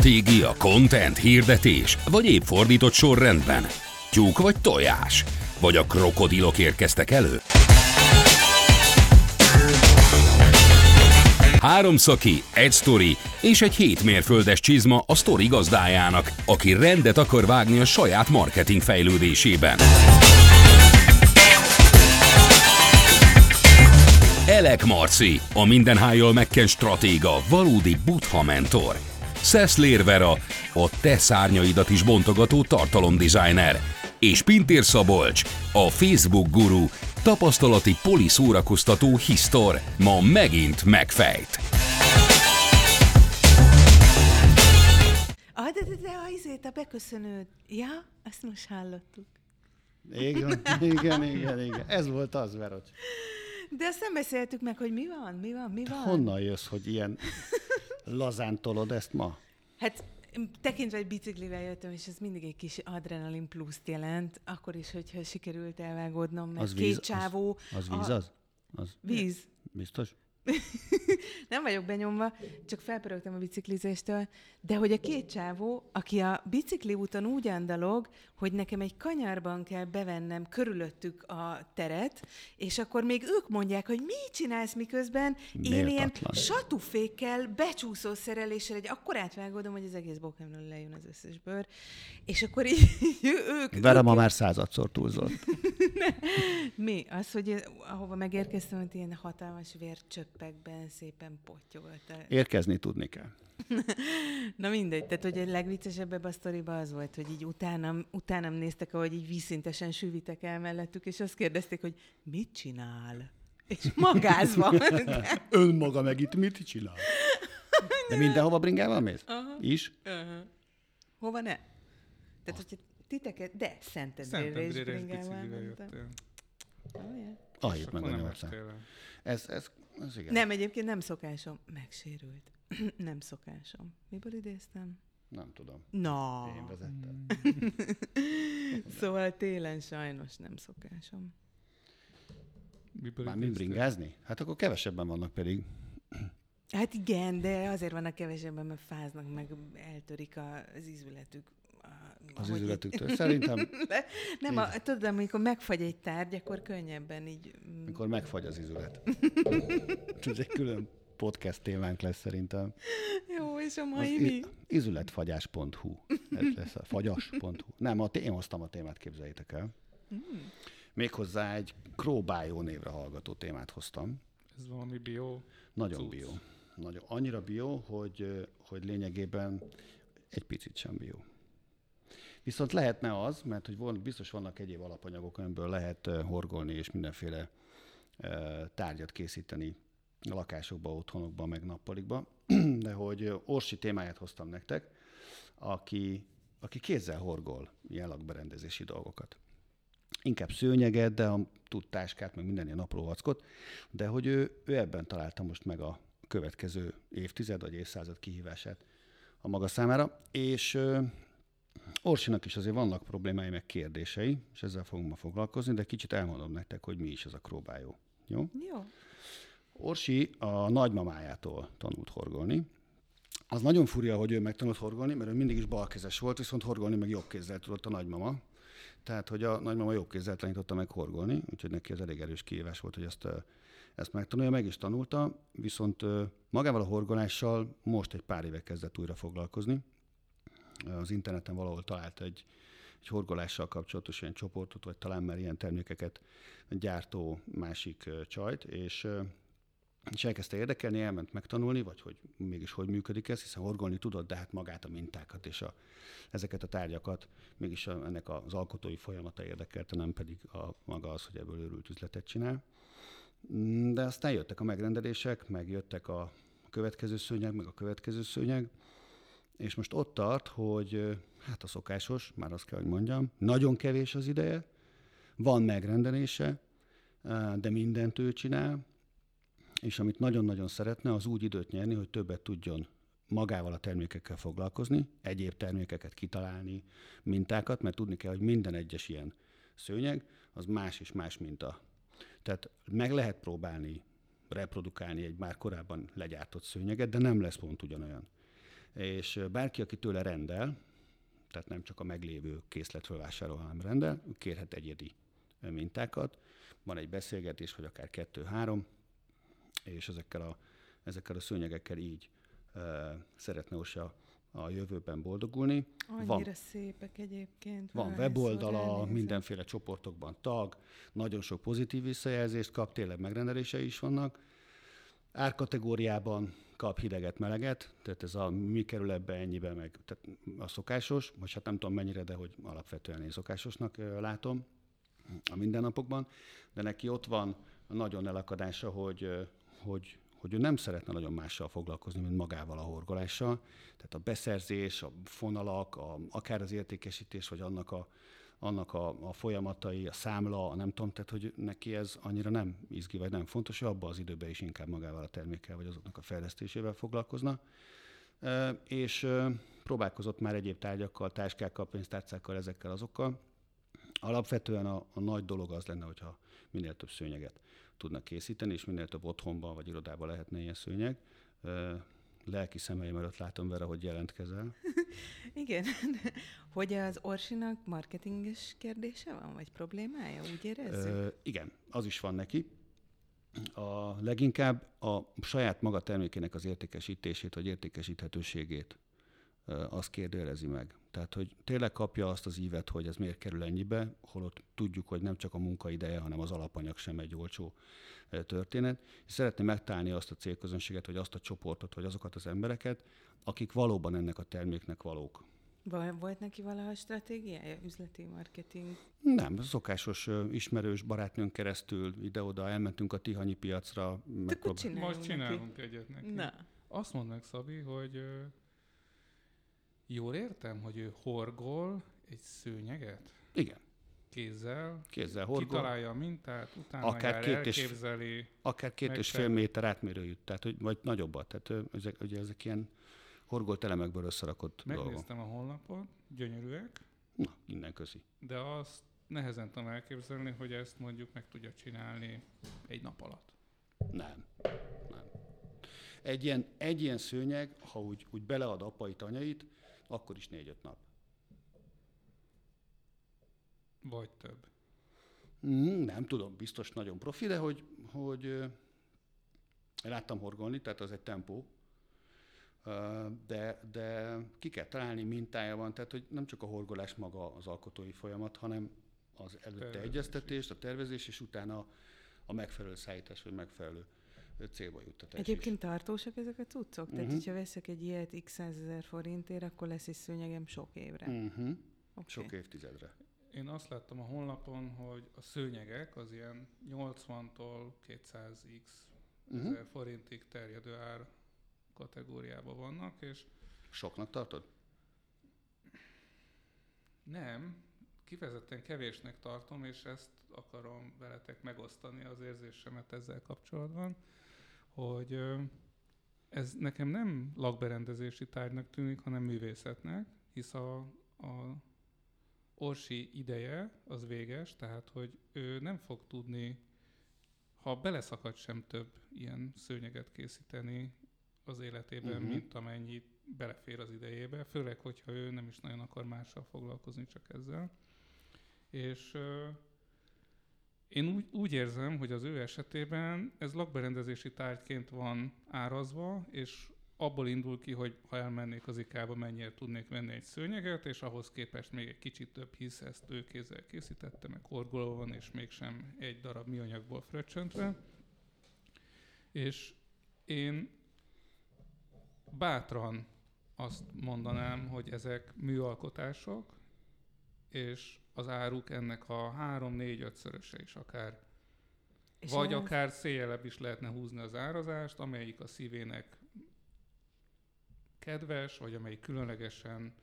Stratégia, content, hirdetés, vagy épp fordított sorrendben? Tyúk vagy tojás? Vagy a krokodilok érkeztek elő? Három szaki, egy sztori és egy hét mérföldes csizma a sztori gazdájának, aki rendet akar vágni a saját marketing fejlődésében. Elek Marci, a mindenhájjal megken stratéga, valódi butha mentor. Szeszlér Vera, a te szárnyaidat is bontogató tartalomdesigner. És Pintér Szabolcs, a Facebook guru, tapasztalati poliszórakoztató hisztor, ma megint megfejt. Ah, de, de, de a izét, a beköszönőd. Ja, ezt most hallottuk. Igen, igen, igen, igen. Ez volt az, Verocs. De azt nem beszéltük meg, hogy mi van, mi van, mi van. Honnan jössz, hogy ilyen lazán tolod ezt ma? Hát tekintve, hogy biciklivel jöttem, és ez mindig egy kis adrenalin pluszt jelent, akkor is, hogyha sikerült elvágódnom, mert Az két víz, csávó... Az, az víz az? az? Víz. Biztos? Nem vagyok benyomva, csak felpörögtem a biciklizéstől, de hogy a két csávó, aki a bicikli úton úgy andalog, hogy nekem egy kanyarban kell bevennem körülöttük a teret, és akkor még ők mondják, hogy mit csinálsz miközben én ilyen Méltatlan. satufékkel, becsúszó szereléssel egy akkor átvágódom, hogy az egész bokemről lejön az összes bőr, és akkor így ők... Ők ma már századszor túlzott. mi? Az, hogy ahova megérkeztem, hogy ilyen hatalmas vércsöppekben szépen pottyolt. Érkezni tudni kell. Na mindegy, tehát hogy a legviccesebb ebbe a sztoriba az volt, hogy így utánam, utánam néztek, ahogy így vízszintesen süvitek el mellettük, és azt kérdezték, hogy mit csinál? És magázva. Önmaga meg itt mit csinál? De mindenhova bringával mész? Aha. Is? Aha. Hova ne? Tehát, hogyha titeket, de Szentendrére is bringával mentem. Oh, yeah. Ahit meg a nem 800. estél el. Ez, ez, ez igen. Nem, egyébként nem szokásom. Megsérült. nem szokásom. Miből idéztem? Nem tudom. Na. Én vezettem. Szóval télen sajnos nem szokásom. Miből Már mind bringázni? Hát akkor kevesebben vannak pedig. Hát igen, de azért vannak kevesebben, mert fáznak, meg eltörik a- az ízületük. Az ahogy ízületüktől. így- Szerintem, Le- Nem, a, tudod, amikor megfagy egy tárgy, akkor könnyebben így... mm, mikor megfagy az ízület. Ez egy külön podcast témánk lesz szerintem. Jó, és a Az mai i- mi? Ízületfagyás.hu. Ez lesz a fagyas.hu. Nem, a, én hoztam a témát, képzeljétek el. Hmm. Méghozzá egy Crowbio névre hallgató témát hoztam. Ez valami bio. Nagyon Cucc. bio. Nagyon, annyira bio, hogy, hogy lényegében egy picit sem bio. Viszont lehetne az, mert hogy von, biztos vannak egyéb alapanyagok, amiből lehet horgolni és mindenféle tárgyat készíteni lakásokba, otthonokba, meg nappalikba. De hogy Orsi témáját hoztam nektek, aki, aki kézzel horgol ilyen lakberendezési dolgokat. Inkább szőnyeget, de a tud táskát, meg minden ilyen apró vackot, de hogy ő, ő ebben találta most meg a következő évtized vagy évszázad kihívását a maga számára, és Orsinak is azért vannak problémái, meg kérdései, és ezzel fogunk ma foglalkozni, de kicsit elmondom nektek, hogy mi is ez a króbájó. Jó? Jó. Orsi a nagymamájától tanult horgolni. Az nagyon furja, hogy ő megtanult horgolni, mert ő mindig is balkezes volt, viszont horgolni meg jobb kézzel tudott a nagymama. Tehát, hogy a nagymama jobb kézzel tanította meg horgolni, úgyhogy neki ez elég erős kihívás volt, hogy ezt, ezt megtanulja, meg is tanulta, viszont magával a horgolással most egy pár éve kezdett újra foglalkozni. Az interneten valahol talált egy, egy horgolással kapcsolatos ilyen csoportot, vagy talán már ilyen termékeket gyártó másik csajt, és és elkezdte érdekelni, elment megtanulni, vagy hogy mégis hogy működik ez, hiszen horgolni tudod, de hát magát a mintákat és a, ezeket a tárgyakat mégis ennek az alkotói folyamata érdekelte, nem pedig a, maga az, hogy ebből őrült üzletet csinál. De aztán jöttek a megrendelések, meg jöttek a következő szőnyeg, meg a következő szőnyeg, és most ott tart, hogy hát a szokásos, már azt kell, hogy mondjam, nagyon kevés az ideje, van megrendelése, de mindent ő csinál, és amit nagyon-nagyon szeretne, az úgy időt nyerni, hogy többet tudjon magával a termékekkel foglalkozni, egyéb termékeket kitalálni, mintákat, mert tudni kell, hogy minden egyes ilyen szőnyeg az más és más minta. Tehát meg lehet próbálni reprodukálni egy már korábban legyártott szőnyeget, de nem lesz pont ugyanolyan. És bárki, aki tőle rendel, tehát nem csak a meglévő készletről vásárol, hanem rendel, kérhet egyedi mintákat. Van egy beszélgetés, hogy akár kettő-három, és ezekkel a, ezekkel a szőnyegekkel így e, szeretne Osa a jövőben boldogulni. Annyira van, szépek egyébként. Van weboldala, mindenféle csoportokban tag, nagyon sok pozitív visszajelzést kap, tényleg megrendelései is vannak. Árkategóriában kap hideget, meleget, tehát ez a mi kerül ebbe ennyibe, meg tehát a szokásos, most hát nem tudom mennyire, de hogy alapvetően én szokásosnak látom a mindennapokban, de neki ott van a nagyon elakadása, hogy, hogy, hogy ő nem szeretne nagyon mással foglalkozni, mint magával a horgolással. Tehát a beszerzés, a fonalak, a, akár az értékesítés, vagy annak a, annak a, a folyamatai, a számla, a nem tudom, tehát hogy neki ez annyira nem izgi, vagy nem fontos, hogy az időben is inkább magával a termékkel, vagy azoknak a fejlesztésével foglalkozna. És próbálkozott már egyéb tárgyakkal, táskákkal, pénztárcákkal, ezekkel azokkal. Alapvetően a, a nagy dolog az lenne, hogyha minél több szőnyeget tudnak készíteni, és minél több otthonban vagy irodában lehetne ilyen szőnyeg. Lelki szemeim előtt látom vele, hogy jelentkezel. Igen. hogy az Orsinak marketinges kérdése van, vagy problémája, úgy érezzük? Ö, igen, az is van neki. A leginkább a saját maga termékének az értékesítését, vagy értékesíthetőségét az kérdőjelezi meg. Tehát, hogy tényleg kapja azt az ívet, hogy ez miért kerül ennyibe, holott tudjuk, hogy nem csak a munkaideje, hanem az alapanyag sem egy olcsó történet. És szeretné megtalálni azt a célközönséget, vagy azt a csoportot, vagy azokat az embereket, akik valóban ennek a terméknek valók. Volt neki valaha stratégiája, üzleti marketing? Nem, szokásos ismerős barátnőn keresztül ide-oda elmentünk a Tihanyi piacra. Megprób- Most csinálunk neki. egyet neki. Na. Azt mondd Szabi, hogy Jól értem, hogy ő horgol egy szőnyeget? Igen. Kézzel? Kézzel horgol. Kitalálja a mintát, utána akár jár, két elképzeli. És, akár két és fél méter átmérőjű, tehát, hogy, vagy nagyobbat. Tehát ezek, ugye ezek ilyen horgolt elemekből összerakott Megnéztem dolgok. a honlapot, gyönyörűek. Na, innen köszi. De azt nehezen tudom elképzelni, hogy ezt mondjuk meg tudja csinálni egy nap alatt. Nem. Nem. Egy ilyen, egy ilyen szőnyeg, ha úgy, úgy belead apait, anyait, akkor is négy-öt nap. Vagy több. Mm, nem tudom, biztos nagyon profi, de hogy, hogy láttam horgolni, tehát az egy tempó, de, de ki kell találni, mintája van, tehát hogy nem csak a horgolás maga az alkotói folyamat, hanem az előtte tervezés. egyeztetés, a tervezés, és utána a megfelelő szállítás, vagy megfelelő célba juttatás Egyébként is. tartósak ezek a cuccok? Uh-huh. Tehát, mhm. hogyha veszek egy ilyet x ezer forintért, akkor lesz is szőnyegem sok évre. Uh-huh. Okay. Sok évtizedre. Én azt láttam a honlapon, hogy a szőnyegek az ilyen 80-tól 200x uh-huh. ezer forintig terjedő ár kategóriában vannak, és... Soknak tartod? Nem, kifejezetten kevésnek tartom, és ezt akarom veletek megosztani az érzésemet ezzel kapcsolatban hogy ez nekem nem lakberendezési tárgynak tűnik, hanem művészetnek, hisz a, a Orsi ideje az véges, tehát hogy ő nem fog tudni, ha beleszakad sem több ilyen szőnyeget készíteni az életében, uh-huh. mint amennyi belefér az idejébe, főleg, hogyha ő nem is nagyon akar mással foglalkozni, csak ezzel. És én úgy, úgy érzem, hogy az ő esetében ez lakberendezési tárgyként van árazva, és abból indul ki, hogy ha elmennék az ikába, mennyire tudnék venni egy szőnyeget, és ahhoz képest még egy kicsit több, hisz ezt ő kézzel készítette, meg horgoló van, és mégsem egy darab műanyagból fröccsöntve. És én bátran azt mondanám, hogy ezek műalkotások, és az áruk ennek a 3-4-5 szöröse is akár. És Vagy ez... akár széjelebb is lehetne húzni az árazást, amelyik a szívének kedves, vagy amelyik különlegesen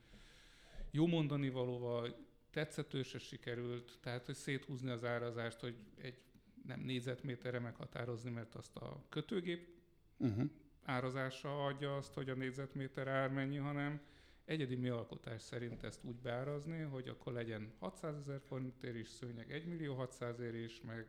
jó mondani valóval, tetszetőse sikerült, tehát hogy széthúzni az árazást, hogy egy nem négyzetméterre meghatározni, mert azt a kötőgép uh-huh. árazása adja azt, hogy a négyzetméter ár mennyi, hanem egyedi mi alkotás szerint ezt úgy beárazni, hogy akkor legyen 600 ezer forintért is szőnyeg, 1 millió 600 ér is, meg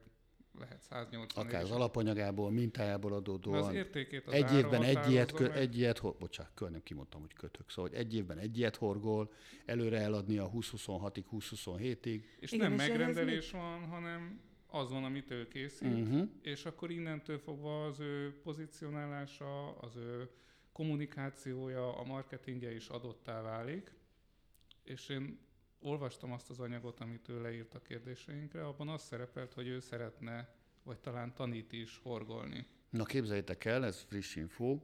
lehet 180 Akár az alapanyagából, mintájából adódóan. Az értékét az egy évben egy ilyet, kö, egy ilyet, bocsánat, kör nem kimondtam, hogy kötök. Szóval hogy egy évben egy ilyet horgol, előre eladni a 20-26-ig, 20-27-ig. És Igen, nem és megrendelés van, hanem az van, amit ő készít, Uh-huh. és akkor innentől fogva az ő pozícionálása, az ő kommunikációja, a marketingje is adottá válik. És én olvastam azt az anyagot, amit ő leírt a kérdéseinkre, abban az szerepelt, hogy ő szeretne, vagy talán tanít is horgolni. Na képzeljétek el, ez friss info,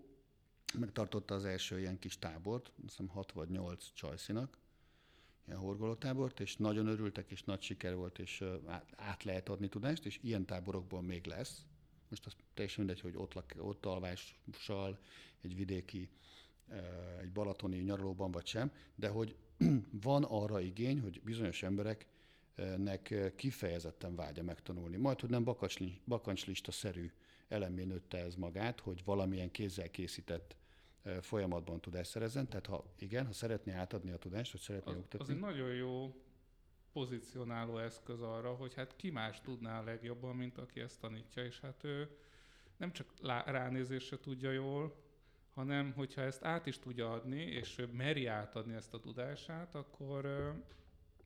megtartotta az első ilyen kis tábort, azt hiszem 6 vagy 8 csajszinak, ilyen horgolótábort, és nagyon örültek, és nagy siker volt, és át lehet adni tudást, és ilyen táborokból még lesz. Most az teljesen mindegy, hogy ott, lak, ott alvással, egy vidéki, egy balatoni nyaralóban vagy sem, de hogy van arra igény, hogy bizonyos embereknek kifejezetten vágya megtanulni. Majd, hogy nem bakacsli- bakancslista-szerű elemén nőtte ez magát, hogy valamilyen kézzel készített folyamatban tudást szerezzen. Tehát ha igen, ha szeretné átadni a tudást, vagy szeretné Az, oktatni, az egy nagyon jó pozícionáló eszköz arra, hogy hát ki más tudná a legjobban, mint aki ezt tanítja, és hát ő nem csak ránézésre tudja jól, hanem hogyha ezt át is tudja adni, és ő meri átadni ezt a tudását, akkor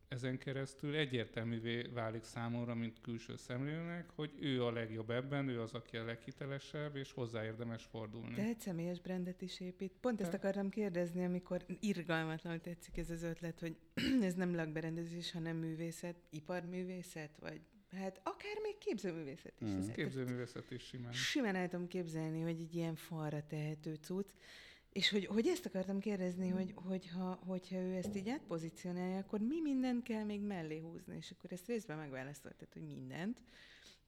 ezen keresztül egyértelművé válik számomra, mint külső szemlélőnek, hogy ő a legjobb ebben, ő az, aki a leghitelesebb, és hozzá érdemes fordulni. Tehát személyes brandet is épít. Pont ezt Te- akartam kérdezni, amikor irgalmatlanul tetszik ez az ötlet, hogy ez nem lakberendezés, hanem művészet, iparművészet, vagy hát akár még képzőművészet is. Mm. Képzőművészet is simán. Simán el tudom képzelni, hogy egy ilyen falra tehető cucc, és hogy, hogy ezt akartam kérdezni, hogy, hogyha, hogyha ő ezt így átpozícionálja, akkor mi mindent kell még mellé húzni, és akkor ezt részben megválasztoltad, hogy mindent,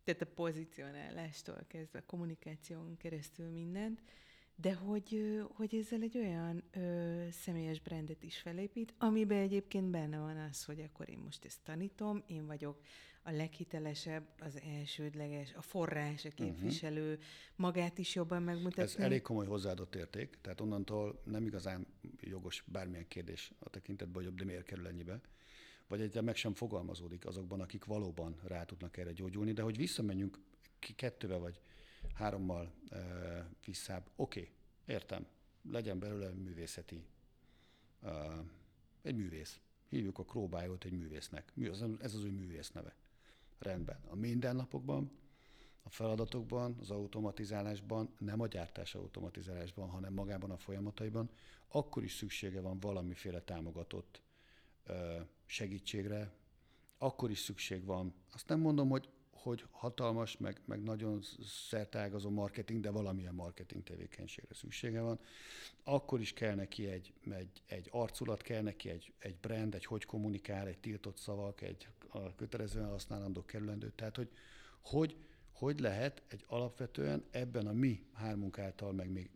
tehát a pozícionálástól kezdve a kommunikáción keresztül mindent, de hogy, hogy ezzel egy olyan ö, személyes brandet is felépít, amiben egyébként benne van az, hogy akkor én most ezt tanítom, én vagyok a leghitelesebb, az elsődleges, a forrás, a képviselő, uh-huh. magát is jobban megmutatni. Ez elég komoly hozzáadott érték, tehát onnantól nem igazán jogos bármilyen kérdés a tekintetben, hogy de miért kerül ennyibe, vagy egyáltalán meg sem fogalmazódik azokban, akik valóban rá tudnak erre gyógyulni, de hogy visszamenjünk kettővel vagy hárommal e, visszább, oké, okay, értem, legyen belőle művészeti, e, egy művész. Hívjuk a Króbájót egy művésznek. Mi az, ez az ő művész neve. Rendben. A mindennapokban a feladatokban, az automatizálásban, nem a gyártás automatizálásban, hanem magában a folyamataiban, akkor is szüksége van valamiféle támogatott segítségre, akkor is szükség van. Azt nem mondom, hogy, hogy hatalmas, meg, meg nagyon szertágazó marketing, de valamilyen marketing tevékenységre szüksége van. Akkor is kell neki egy, egy, egy arculat, kell neki egy, egy brand, egy hogy kommunikál, egy tiltott szavak, egy a kötelezően használandó kerülendő. Tehát, hogy, hogy hogy lehet egy alapvetően ebben a mi hármunk által, meg még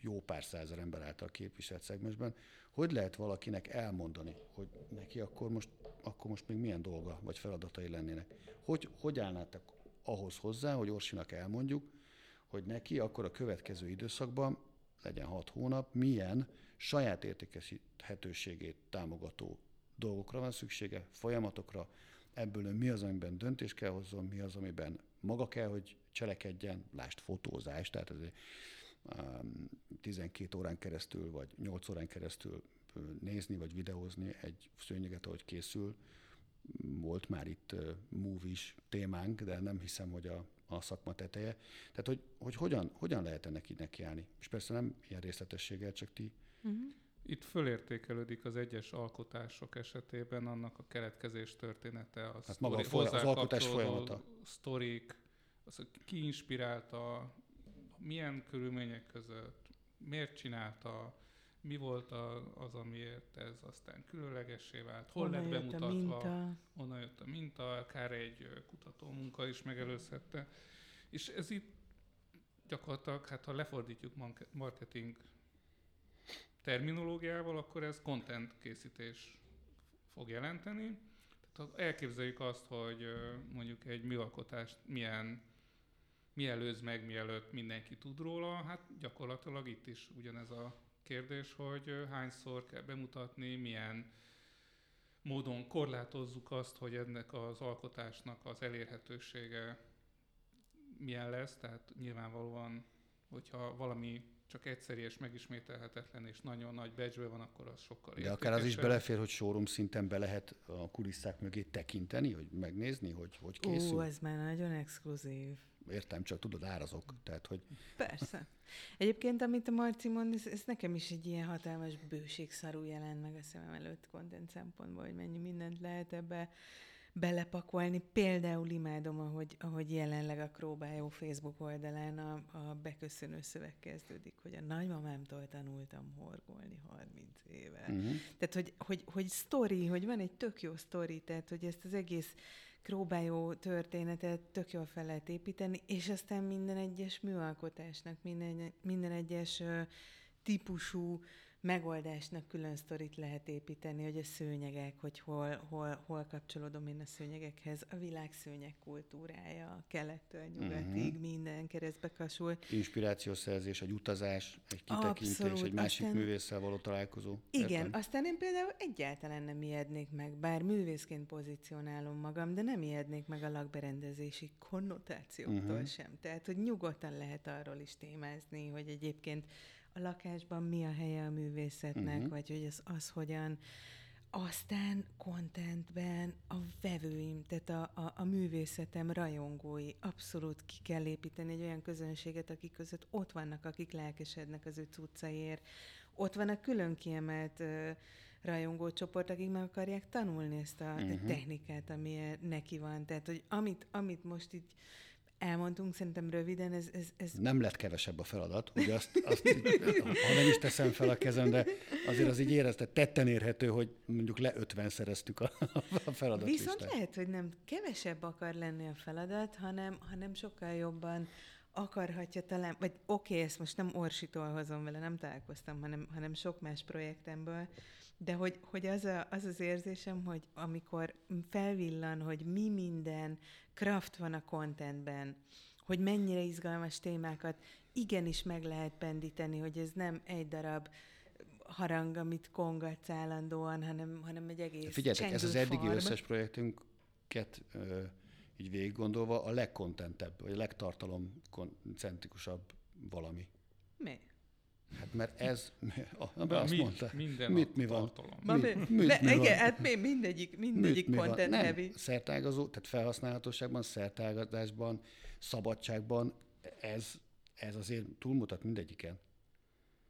jó pár százer ember által képviselt szegmensben, hogy lehet valakinek elmondani, hogy neki akkor most, akkor most még milyen dolga vagy feladatai lennének. Hogy, hogy állnátok ahhoz hozzá, hogy Orsinak elmondjuk, hogy neki akkor a következő időszakban, legyen hat hónap, milyen saját értékesíthetőségét támogató dolgokra van szüksége, folyamatokra, ebből mi az, amiben döntést kell hozzon, mi az, amiben maga kell, hogy cselekedjen, lást fotózás, tehát ez egy um, 12 órán keresztül, vagy 8 órán keresztül nézni, vagy videózni egy szőnyeget, ahogy készül. Volt már itt movies témánk, de nem hiszem, hogy a, a szakma teteje. Tehát, hogy, hogy hogyan, hogyan lehet ennek így nekiállni. És persze nem ilyen részletességgel, csak ti Uh-huh. Itt fölértékelődik az egyes alkotások esetében annak a keletkezés története, a Hát maga a sztori- folya- az alkotás folyamata. sztorik, az, hogy ki inspirálta, milyen körülmények között, miért csinálta, mi volt a, az, amiért ez aztán különlegessé vált, hol Honnan lett jött a bemutatva, minta? honnan jött a minta, akár egy kutató munka is megelőzhette. És ez itt gyakorlatilag, hát ha lefordítjuk marketing terminológiával, akkor ez content készítés fog jelenteni. Tehát ha elképzeljük azt, hogy mondjuk egy műalkotást milyen mi meg, mielőtt mindenki tud róla, hát gyakorlatilag itt is ugyanez a kérdés, hogy hányszor kell bemutatni, milyen módon korlátozzuk azt, hogy ennek az alkotásnak az elérhetősége milyen lesz, tehát nyilvánvalóan, hogyha valami csak egyszerű és megismételhetetlen, és nagyon nagy becsbe van, akkor az sokkal De akár az is belefér, hogy showroom szinten be lehet a kulisszák mögé tekinteni, hogy megnézni, hogy hogy készül. Ó, ez már nagyon exkluzív. Értem, csak tudod, árazok. Tehát, hogy... Persze. Egyébként, amit a Marci mond, ez, ez nekem is egy ilyen hatalmas bőségszarú jelent meg a szemem előtt content szempontból, hogy mennyi mindent lehet ebbe belepakolni. Például imádom, ahogy, ahogy jelenleg a Króbájó Facebook oldalán a, a beköszönő szöveg kezdődik, hogy a nagymamámtól tanultam horgolni 30 éve. Uh-huh. Tehát, hogy, hogy, hogy sztori, hogy van egy tök jó sztori, tehát, hogy ezt az egész Króbájó történetet tök jól fel lehet építeni, és aztán minden egyes műalkotásnak, minden, minden egyes típusú megoldásnak külön sztorit lehet építeni, hogy a szőnyegek, hogy hol, hol, hol kapcsolódom én a szőnyegekhez, a világ szőnyeg kultúrája, kelettől nyugatig, uh-huh. minden keresztbe kasul. Inspirációszerzés, egy utazás, egy kitekintés, Abszolút. egy másik aztán, művésszel való találkozó. Igen, Értem? aztán én például egyáltalán nem ijednék meg, bár művészként pozícionálom magam, de nem ijednék meg a lakberendezési konnotációktól uh-huh. sem. Tehát, hogy nyugodtan lehet arról is témázni, hogy egyébként a lakásban mi a helye a művészetnek, uh-huh. vagy hogy az, az hogyan aztán contentben a vevőim, tehát a, a, a művészetem rajongói, abszolút ki kell építeni egy olyan közönséget, akik között ott vannak, akik lelkesednek az ő cuccaiért. Ott van a külön kiemelt uh, rajongócsoport, akik meg akarják tanulni ezt a uh-huh. technikát, ami neki van. Tehát, hogy amit, amit most így elmondtunk, szerintem röviden, ez... ez, ez... Nem lett kevesebb a feladat, ugye azt, azt ha nem is teszem fel a kezem, de azért az így érezte, tetten érhető, hogy mondjuk le 50 szereztük a, a feladat Viszont listát. lehet, hogy nem kevesebb akar lenni a feladat, hanem, hanem sokkal jobban akarhatja talán, vagy oké, okay, ezt most nem Orsitól hozom vele, nem találkoztam, hanem, hanem sok más projektemből, de hogy, hogy az, a, az az érzésem, hogy amikor felvillan, hogy mi minden kraft van a contentben, hogy mennyire izgalmas témákat igenis meg lehet pendíteni, hogy ez nem egy darab harang, amit kongatsz állandóan, hanem, hanem egy egész Figyeljetek, ez az eddigi form. összes projektünket ö, így végig gondolva a legkontentebb, vagy a legtartalomcentrikusabb valami. Mi? Hát mert ez, a, azt mi, mondta, minden mit mi van? Mi, mit, mi, mi igen, hát mi, mindegyik, mindegyik mit, content mi heavy. Nem, szertágazó, tehát felhasználhatóságban, szertágazásban, szabadságban ez, ez azért túlmutat mindegyiken.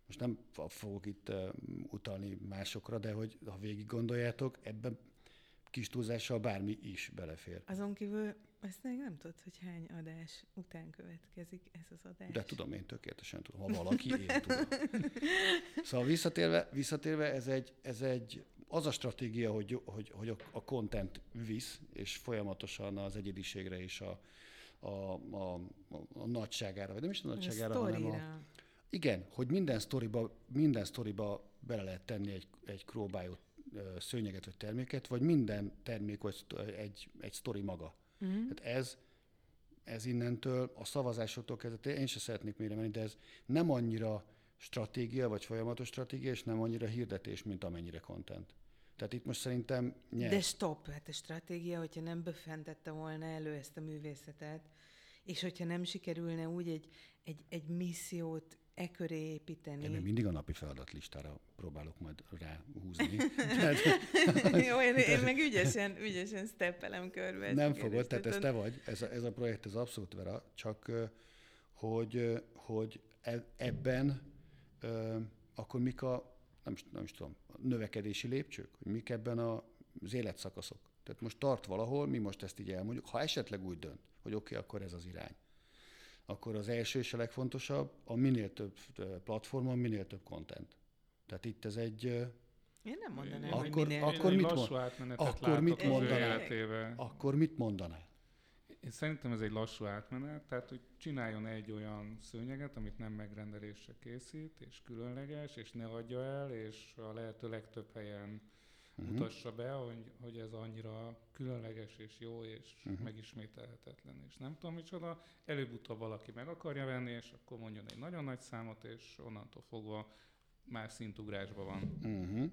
Most nem fogok itt uh, utalni másokra, de hogy ha végig gondoljátok, ebben kis túlzással bármi is belefér. Azon kívül ezt még nem tudod, hogy hány adás után következik ez az adás. De tudom, én tökéletesen tudom. Ha valaki, én tudom. Szóval visszatérve, visszatérve ez, egy, ez egy, az a stratégia, hogy, hogy, hogy a, content visz, és folyamatosan az egyediségre és a, a, a, a, nagyságára, vagy nem is a nagyságára, a hanem a, igen, hogy minden sztoriba, minden sztoriba bele lehet tenni egy, egy króbájot szőnyeget vagy terméket, vagy minden termék vagy egy, egy sztori maga. Uh-huh. Hát ez, ez innentől a szavazásoktól kezdve, én sem szeretnék mélyre menni, de ez nem annyira stratégia, vagy folyamatos stratégia, és nem annyira hirdetés, mint amennyire content. Tehát itt most szerintem nyert. De stop, hát a stratégia, hogyha nem befentette volna elő ezt a művészetet, és hogyha nem sikerülne úgy egy, egy, egy missziót e köré építeni. Én még mindig a napi feladatlistára próbálok majd ráhúzni. Jó, én, én meg ügyesen, ügyesen steppelem körbe. Nem fogod, tehát ez te vagy, ez a, ez a projekt, ez abszolút vera, csak hogy, hogy e, ebben akkor mik a, nem is, nem is tudom, a növekedési lépcsők, hogy mik ebben a, az életszakaszok. Tehát most tart valahol, mi most ezt így elmondjuk, ha esetleg úgy dönt, hogy oké, okay, akkor ez az irány akkor az első és a legfontosabb, a minél több platformon, minél több content. Tehát itt ez egy... Én nem mondanám, akkor, hogy minél. Akkor mit, mond, akkor mit mondanál? Akkor mit mondanál? Én szerintem ez egy lassú átmenet, tehát hogy csináljon egy olyan szőnyeget, amit nem megrendelésre készít, és különleges, és ne adja el, és a lehető legtöbb helyen uh-huh. mutassa be, hogy, hogy ez annyira különleges és jó, és uh-huh. megismételhetetlen, és nem tudom micsoda. Előbb-utóbb valaki meg akarja venni, és akkor mondjon egy nagyon nagy számot, és onnantól fogva már szintugrásban van. Uh-huh.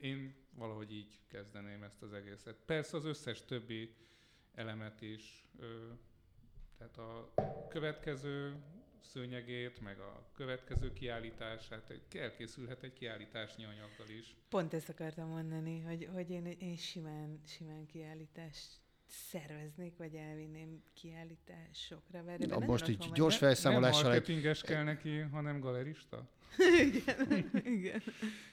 Én valahogy így kezdeném ezt az egészet. Persze az összes többi elemet is Tehát a következő szőnyegét, meg a következő kiállítását, elkészülhet egy kiállításnyi anyaggal is. Pont ezt akartam mondani, hogy, hogy én, én simán, simán kiállítást szerveznék, vagy elvinném kiállításokra. Mert Na, most így gyors benne. felszámolással, Nem egy, marketinges kell neki, hanem galerista? igen, igen.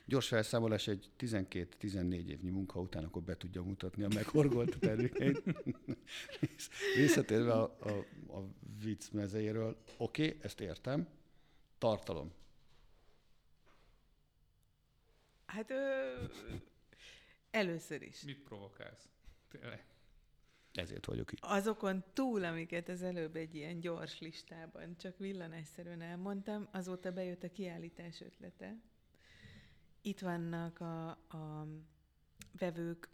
gyors felszámolás egy 12-14 évnyi munka után, akkor be tudja mutatni a meghorgolt termékeit. Visszatérve a, a, a vicc mezeiről, oké, okay, ezt értem, tartalom. Hát ö, először is. Mit provokálsz? Tényleg. Ezért vagyok itt. Azokon túl, amiket az előbb egy ilyen gyors listában csak villanásszerűen elmondtam, azóta bejött a kiállítás ötlete. Itt vannak a, a vevők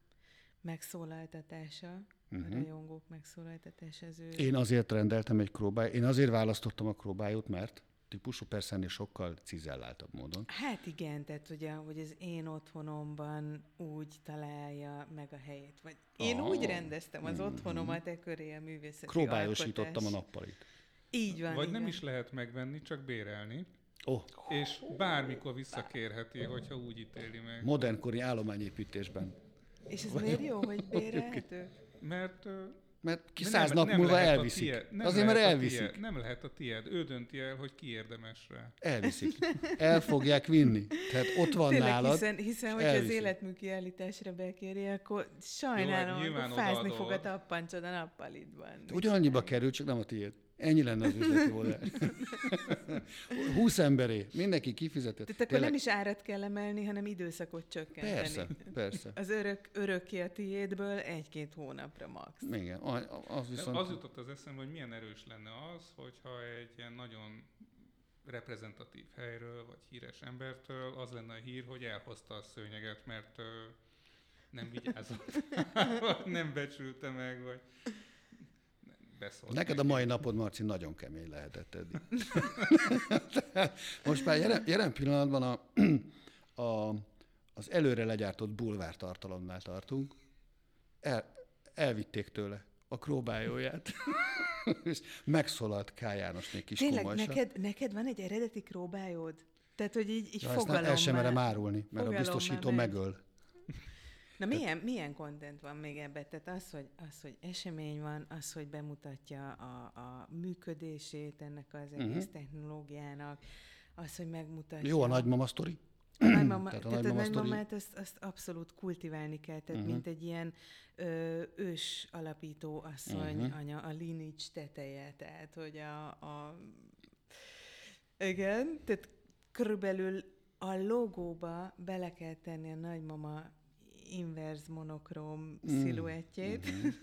megszólaltatása, uh-huh. a rajongók megszólaltatása az ő... Én azért rendeltem egy króbájt, én azért választottam a króbájót, mert típusú persze ennél sokkal cizelláltabb módon. Hát igen, tehát ugye, hogy az én otthonomban úgy találja meg a helyét. Vagy én Ah. úgy rendeztem az otthonomat e köré a művészeti Króbályosítottam a alkotás. nappalit. Így van, Vagy igen. nem is lehet megvenni, csak bérelni, Ó, oh, és bármikor visszakérheti, hogyha úgy ítéli meg. modernkori állományépítésben. És ez miért jó, hogy bérelhető? Mert Mert ki nem- száz nap nem múlva elviszik. tied- nem Azért, mert elviszik. tied- Nem lehet a tied. Ő dönti el, hogy ki érdemes rá. Elviszik. El fogják vinni. Tehát ott van Tényleg, nálad. hiszen, hiszen hogyha az életmű kiállításra bekéri, akkor sajnálom, nyilván akkor fázni fog a tappancsod a nappalitban. Ugyanannyiba kerül, csak nem a tiéd. Ennyi lenne az üzleti modell. 20 emberé, mindenki kifizetett. Tehát akkor nem is árat kell emelni, hanem időszakot csökkenteni. Persze, persze. Az örök, örökké a tiédből egy-két hónapra max. Igen, az Viszont... viszont... Az jutott az eszembe, hogy milyen erős lenne az, hogyha egy ilyen nagyon reprezentatív helyről, vagy híres embertől az lenne a hír, hogy elhozta a szőnyeget, mert nem vigyázott, vagy nem becsülte meg, vagy beszólt Neked a mai napod, Marci, nagyon kemény lehetett eddig. Most már jelen, jelen pillanatban a, a, az előre legyártott bulvár tartalomnál tartunk. El, elvitték tőle a króbájóját, és megszólalt K. Jánosné kis Tényleg, komolysa. neked, neked van egy eredeti króbájód? Tehát, hogy így, így Ja, ezt nem, fogalom el sem merem árulni, mert a fogalom biztosító megöl. Na milyen, milyen content van még ebben? Tehát az hogy, az, hogy esemény van, az, hogy bemutatja a, a működését ennek az egész uh-huh. technológiának, az, hogy megmutatja... Jó a nagymama sztori? A nagymama, Tehát a tehát a nagymama sztori- nagymamát azt, azt abszolút kultiválni kell, tehát uh-huh. mint egy ilyen ö, ős alapító asszony, uh-huh. anya, a lineage teteje, tehát hogy a, a... Igen, tehát körülbelül a logóba bele kell tenni a nagymama inverz monokróm Mm. sziluettjét, Mhm.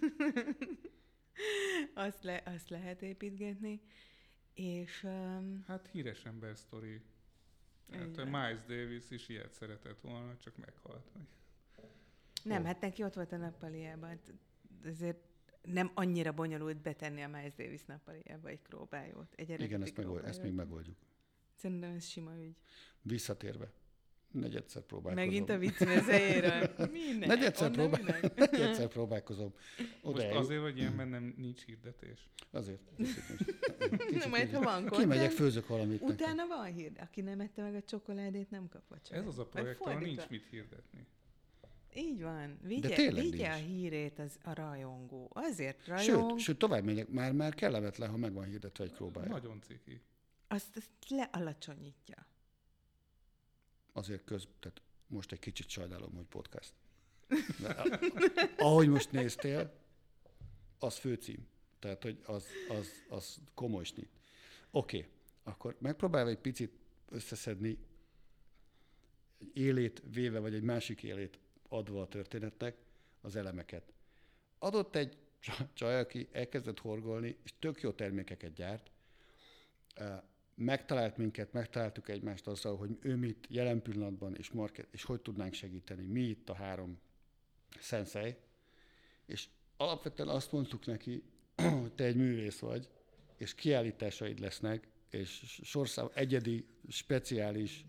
azt, le, azt lehet építgetni, és um, Hát híres ember sztori. Hát, Igen. Miles Davis is ilyet szeretett volna, csak meghalt. Nem, Ó. hát neki ott volt a nappaliában. hát Ezért nem annyira bonyolult betenni a Miles Davis nappaliába egy króbájót. Egy Igen, ezt, megold, ezt még megoldjuk. Szerintem ez sima ügy. Visszatérve. Negyedszer próbálkozom. Megint a vicc mezejéről. Minek? Negyedszer, próbál... Negyedszer próbálkozom. Oda Most azért, hogy ilyen bennem nincs hirdetés. Azért. Na, majd ha van Kimegyek, főzök valamit. Utána van hír. Aki nem ette meg a csokoládét, nem kap vacsorát. Ez az a projekt, ahol nincs mit hirdetni. Így van. Vigye, vigye a hírét az, a rajongó. Azért rajong, Sőt, sőt, tovább megyek. Már, már kellemetlen, ha meg van hirdetve egy próbája. Nagyon ciki. azt, azt lealacsonyítja. Azért köz, tehát most egy kicsit sajnálom, hogy podcast. De, ahogy most néztél, az főcím. Tehát, hogy az, az, az komoly snit. Oké, okay. akkor megpróbálva egy picit összeszedni egy élét véve, vagy egy másik élét adva a történetnek az elemeket. Adott egy csa- csaj, aki elkezdett horgolni, és tök jó termékeket gyárt, megtalált minket, megtaláltuk egymást azzal, hogy ő mit jelen pillanatban, és, market, és hogy tudnánk segíteni. Mi itt a három szenszei, és alapvetően azt mondtuk neki, hogy te egy művész vagy, és kiállításaid lesznek, és sorszám egyedi, speciális,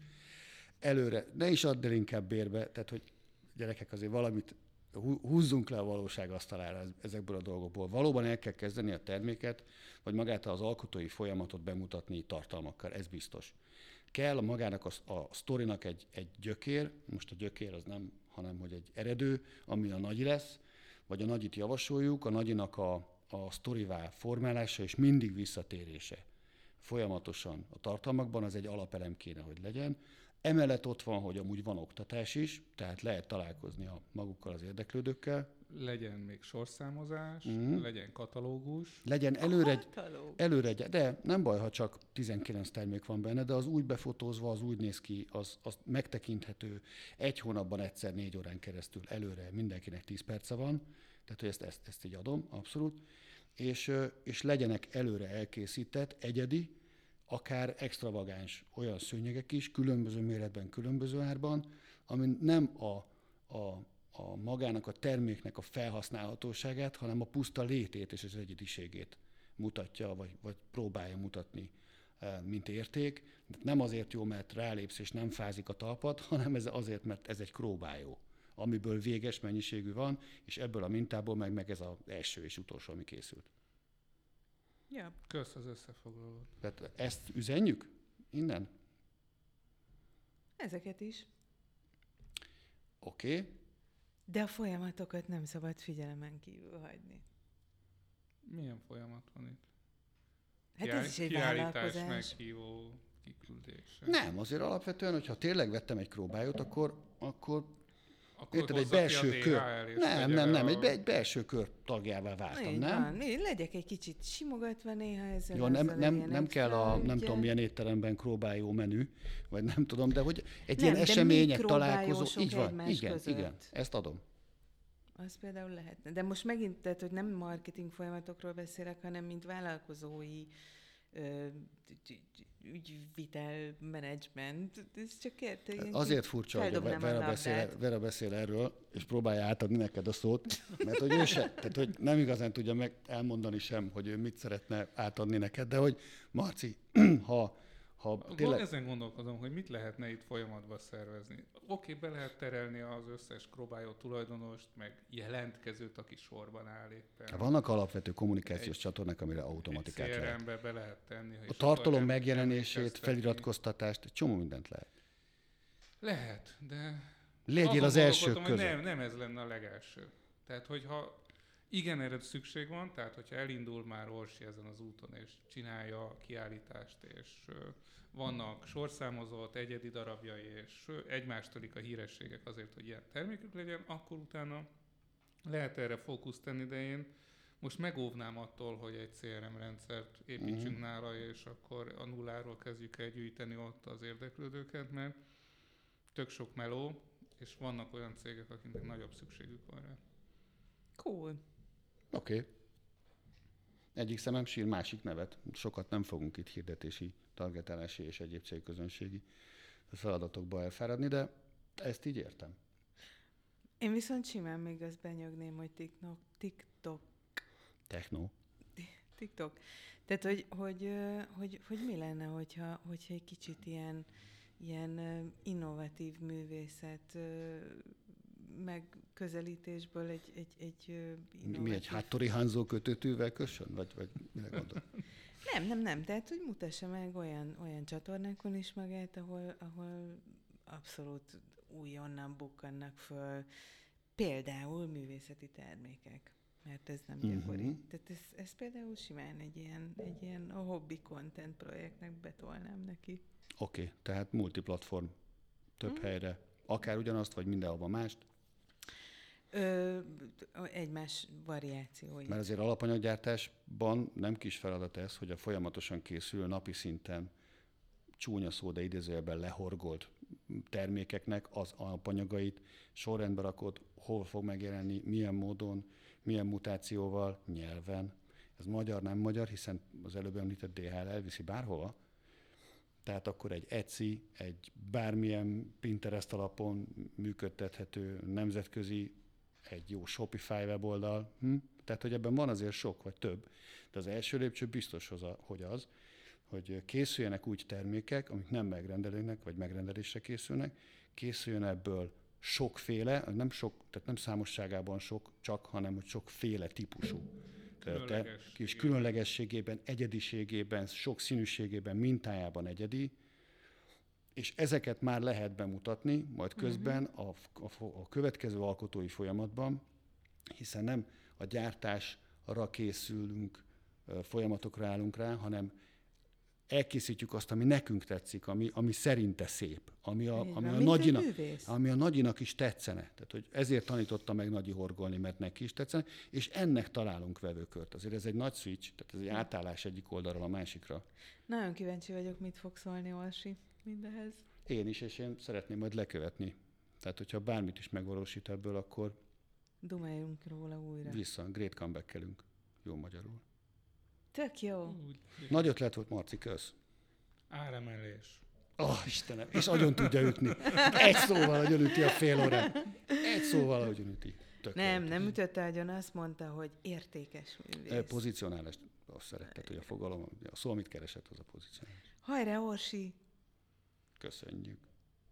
előre, ne is add el inkább bérbe, tehát hogy gyerekek azért valamit húzzunk le a valóság asztalára ezekből a dolgokból. Valóban el kell kezdeni a terméket, vagy magát az alkotói folyamatot bemutatni tartalmakkal, ez biztos. Kell magának a, a sztorinak egy, egy gyökér, most a gyökér az nem, hanem hogy egy eredő, ami a nagy lesz, vagy a nagyit javasoljuk, a nagyinak a, a sztorivá formálása és mindig visszatérése folyamatosan a tartalmakban, az egy alapelem kéne, hogy legyen. Emellett ott van, hogy amúgy van oktatás is, tehát lehet találkozni a magukkal az érdeklődőkkel. Legyen még sorszámozás, mm. legyen katalógus. Legyen előre egy, előre egy, de nem baj, ha csak 19 termék van benne, de az úgy befotózva, az úgy néz ki, az, az megtekinthető. Egy hónapban egyszer négy órán keresztül előre mindenkinek 10 perce van, tehát hogy ezt, ezt, ezt így adom, abszolút. És, és legyenek előre elkészített, egyedi, akár extravagáns olyan szőnyegek is, különböző méretben, különböző árban, ami nem a, a, a magának a terméknek a felhasználhatóságát, hanem a puszta létét és az egyediségét mutatja, vagy, vagy próbálja mutatni, e, mint érték. Nem azért jó, mert rálépsz és nem fázik a talpat, hanem ez azért, mert ez egy króbájó, amiből véges mennyiségű van, és ebből a mintából meg, meg ez az első és utolsó, ami készült. Ja. Kösz az összefoglalót. Tehát ezt üzenjük innen? Ezeket is. Oké. Okay. De a folyamatokat nem szabad figyelemen kívül hagyni. Milyen folyamat van itt? Hát Kiáll- ez is egy vállalkozás. meghívó kiküldése. Nem, azért alapvetően, hogyha tényleg vettem egy próbájút, akkor, akkor akkor Érted, egy belső kör. Nem, nem, nem, egy, egy belső kör tagjává váltam, Így nem? Van. Én legyek egy kicsit simogatva néha ezzel. Jó, nem, nem, nem kell a, nem tudom, milyen étteremben króbáljó menü, vagy nem tudom, de hogy egy nem, ilyen események, találkozó, így van, igen, között. igen, ezt adom. Az például lehetne. De most megint, tehát, hogy nem marketing folyamatokról beszélek, hanem mint vállalkozói ügyvitel menedzsment. Ez csak érte, Azért furcsa, hogy Vera beszél, Vera beszél erről, és próbálja átadni neked a szót, mert hogy ő se, tehát hogy nem igazán tudja meg elmondani sem, hogy ő mit szeretne átadni neked, de hogy Marci, ha ha tényleg... Ezen gondolkodom, hogy mit lehetne itt folyamatban szervezni. Oké, be lehet terelni az összes próbájó tulajdonost, meg jelentkezőt, aki sorban áll éppen. Vannak alapvető kommunikációs egy, csatornák, amire automatikát egy lehet. be lehet tenni. A tartalom megjelenését, feliratkoztatást, csomó mindent lehet. Lehet, de... Legyél az első között. Nem, nem ez lenne a legelső. Tehát, hogyha igen, erre szükség van, tehát hogyha elindul már Orsi ezen az úton, és csinálja a kiállítást, és vannak sorszámozott egyedi darabjai, és egymástolik a hírességek azért, hogy ilyen termékük legyen, akkor utána lehet erre fókusz tenni, de én most megóvnám attól, hogy egy CRM rendszert építsünk uh-huh. nála, és akkor a nulláról kezdjük el gyűjteni ott az érdeklődőket, mert tök sok meló, és vannak olyan cégek, akiknek nagyobb szükségük van rá. Cool. Oké. Okay. Egyik szemem sír, másik nevet. Sokat nem fogunk itt hirdetési, targetálási és egyéb célközönségi feladatokba elfáradni, de ezt így értem. Én viszont simán még azt benyögném, hogy TikTok. TikTok. Techno. TikTok. Tehát, hogy, hogy, hogy, hogy mi lenne, hogyha, hogyha egy kicsit ilyen, ilyen innovatív művészet megközelítésből egy, egy, egy innovatív... Mi egy háttori hánzó kötőtűvel kössön? Vagy, vagy mire gondol? nem, nem, nem. Tehát, hogy mutassa meg olyan, olyan csatornákon is magát, ahol, ahol abszolút újonnan bukkannak föl például művészeti termékek mert ez nem gyakori. Uh-huh. Tehát ez, ez például simán egy ilyen, egy ilyen a hobby content projektnek betolnám neki. Oké, okay, tehát multiplatform több uh-huh. helyre, akár ugyanazt, vagy mindenhova mást. Ö, egymás variációi. Mert azért alapanyaggyártásban nem kis feladat ez, hogy a folyamatosan készül napi szinten csúnya szó, de idézőjelben lehorgolt termékeknek az alapanyagait sorrendbe rakod, hol fog megjelenni, milyen módon, milyen mutációval, nyelven. Ez magyar, nem magyar, hiszen az előbb említett DHL elviszi bárhova. Tehát akkor egy Etsy, egy bármilyen Pinterest alapon működtethető nemzetközi egy jó Shopify weboldal. Hm? Tehát, hogy ebben van azért sok, vagy több. De az első lépcső biztos, hogy az, hogy készüljenek úgy termékek, amik nem megrendelőnek, vagy megrendelésre készülnek, készüljön ebből sokféle, nem sok, tehát nem számosságában sok, csak, hanem hogy sokféle típusú. Te, és különlegességében, egyediségében, sok színűségében, mintájában egyedi, és ezeket már lehet bemutatni, majd mhm. közben a, a, a következő alkotói folyamatban, hiszen nem a gyártásra készülünk, folyamatokra állunk rá, hanem elkészítjük azt, ami nekünk tetszik, ami, ami szerinte szép, ami a, ami, a nagyinak, ami a nagyinak is tetszene. Tehát, hogy ezért tanította meg Nagyi horgolni, mert neki is tetszene, és ennek találunk vevőkört. Azért ez egy nagy switch, tehát ez egy átállás egyik oldalról a másikra. Nagyon kíváncsi vagyok, mit fog szólni Orsi mindehez. Én is, és én szeretném majd lekövetni. Tehát, hogyha bármit is megvalósít ebből, akkor Dumáljunk róla újra. Vissza, great comeback Jó magyarul. Tök jó. Úgy. Nagy ötlet volt, Marci, kösz. Áremelés. Ó, oh, Istenem, és nagyon tudja ütni. Egy szóval nagyon üti a fél órát. Egy szóval nagyon üti. Tök nem, nem ütötte agyon, azt mondta, hogy értékes művész. Pozicionálás, azt szeretted, hogy a fogalom, a szó, amit keresett, az a pozícionálás. Hajrá, Orsi! Köszönjük.